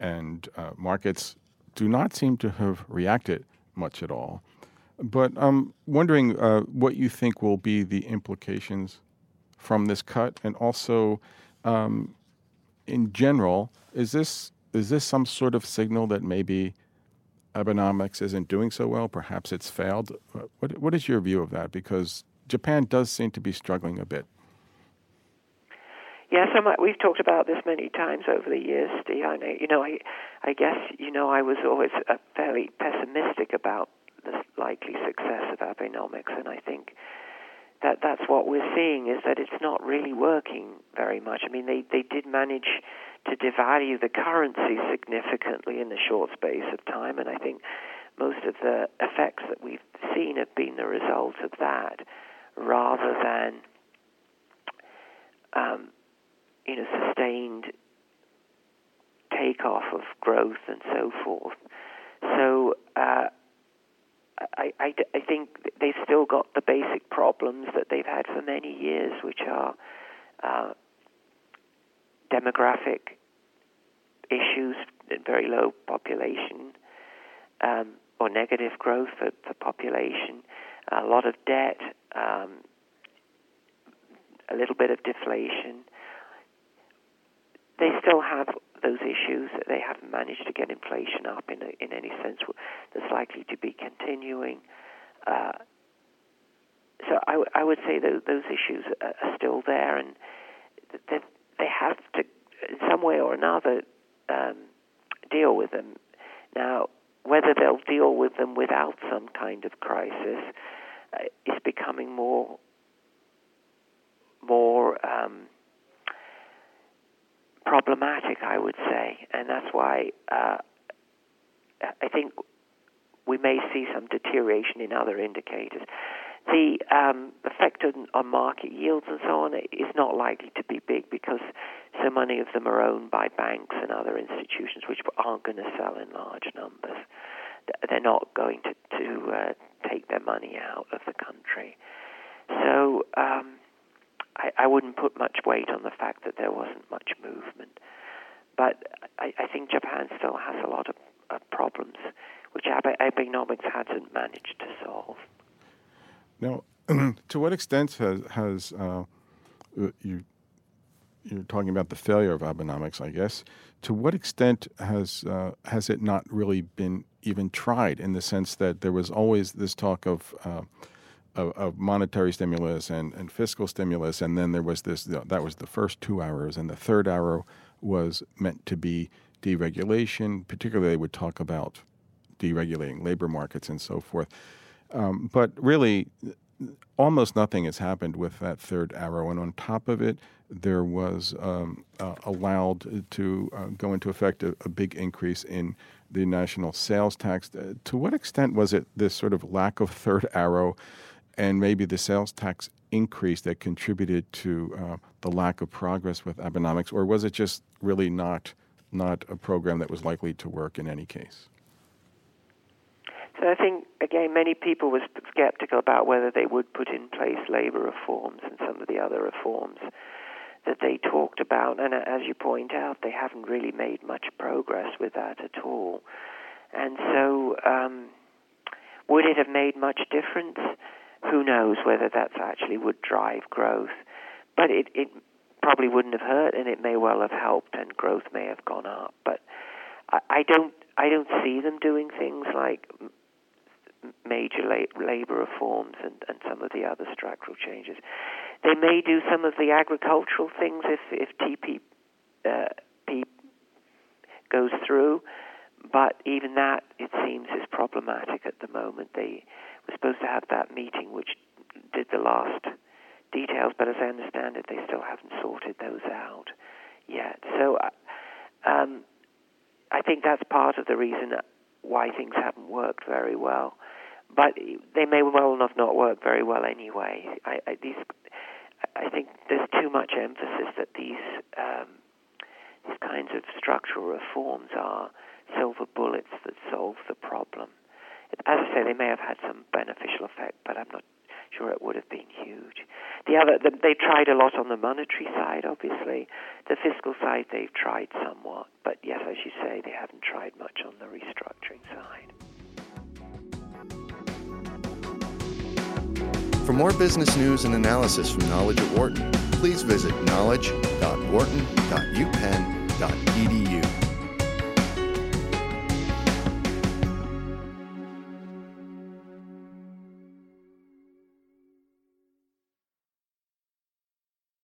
And uh, markets do not seem to have reacted much at all. But I'm wondering uh, what you think will be the implications from this cut, and also, um, in general, is this is this some sort of signal that maybe Abenomics isn't doing so well. Perhaps it's failed. What, what is your view of that? Because Japan does seem to be struggling a bit. Yes, I'm, we've talked about this many times over the years, Steve. I know, you know, I, I guess, you know, I was always uh, fairly pessimistic about the likely success of Abenomics, and I think that that's what we're seeing is that it's not really working very much. I mean, they they did manage to devalue the currency significantly in a short space of time, and I think most of the effects that we've seen have been the result of that, rather than um, you know sustained takeoff of growth and so forth. So. Uh, I, I, I think they've still got the basic problems that they've had for many years, which are uh, demographic issues, very low population, um, or negative growth for, for population, a lot of debt, um, a little bit of deflation. They still have those issues. They haven't managed to get inflation up in, a, in any sense that's likely to be continuing. Uh, so I, w- I would say that those issues are, are still there, and that they have to, in some way or another, um, deal with them. Now, whether they'll deal with them without some kind of crisis uh, is becoming more more um, problematic, I would say, and that's why uh, I think we may see some deterioration in other indicators. The um, effect on, on, market yields and so on is not likely to be big because so many of them are owned by banks and other institutions which aren't going to sell in large numbers. They're not going to, to uh, take their money out of the country. So um, I, I, wouldn't put much weight on the fact that there wasn't much movement. But I, I think Japan still has a lot of, of problems which Abenomics hasn't managed to solve. Now, to what extent has, has uh, you you're talking about the failure of Abenomics, I guess. To what extent has uh, has it not really been even tried? In the sense that there was always this talk of uh, of, of, monetary stimulus and, and fiscal stimulus, and then there was this that was the first two arrows, and the third arrow was meant to be deregulation. Particularly, they would talk about deregulating labor markets and so forth. Um, but really, almost nothing has happened with that third arrow. And on top of it, there was um, uh, allowed to uh, go into effect a, a, big increase in the national sales tax. Uh, to what extent was it this sort of lack of third arrow and maybe the sales tax increase that contributed to uh, the lack of progress with Abenomics, or was it just really not not a program that was likely to work in any case? So I think, again, many people were skeptical about whether they would put in place labor reforms and some of the other reforms that they talked about. And as you point out, they haven't really made much progress with that at all. And so, um, would it have made much difference? Who knows whether that's actually would drive growth. But it, it probably wouldn't have hurt, and it may well have helped, and growth may have gone up. But I, I don't I don't see them doing things like major la- labor reforms and, and some of the other structural changes. They may do some of the agricultural things if, if TP uh, goes through, but even that, it seems, is problematic at the moment. They were supposed to have that meeting which did the last details, but as I understand it, they still haven't sorted those out yet. So uh, um, I, think that's part of the reason why things haven't worked very well. But they may well have not worked very well anyway. I, I, these, I think there's too much emphasis that these um, these kinds of structural reforms are silver bullets that solve the problem. As I say, they may have had some beneficial effect, but I'm not sure it would have been huge. The other, the, they tried a lot on the monetary side, obviously. The fiscal side, they've tried somewhat, but yes, as you say, they haven't tried much on the restructuring side. For more business news and analysis from Knowledge at Wharton, please visit knowledge.wharton.upenn.edu.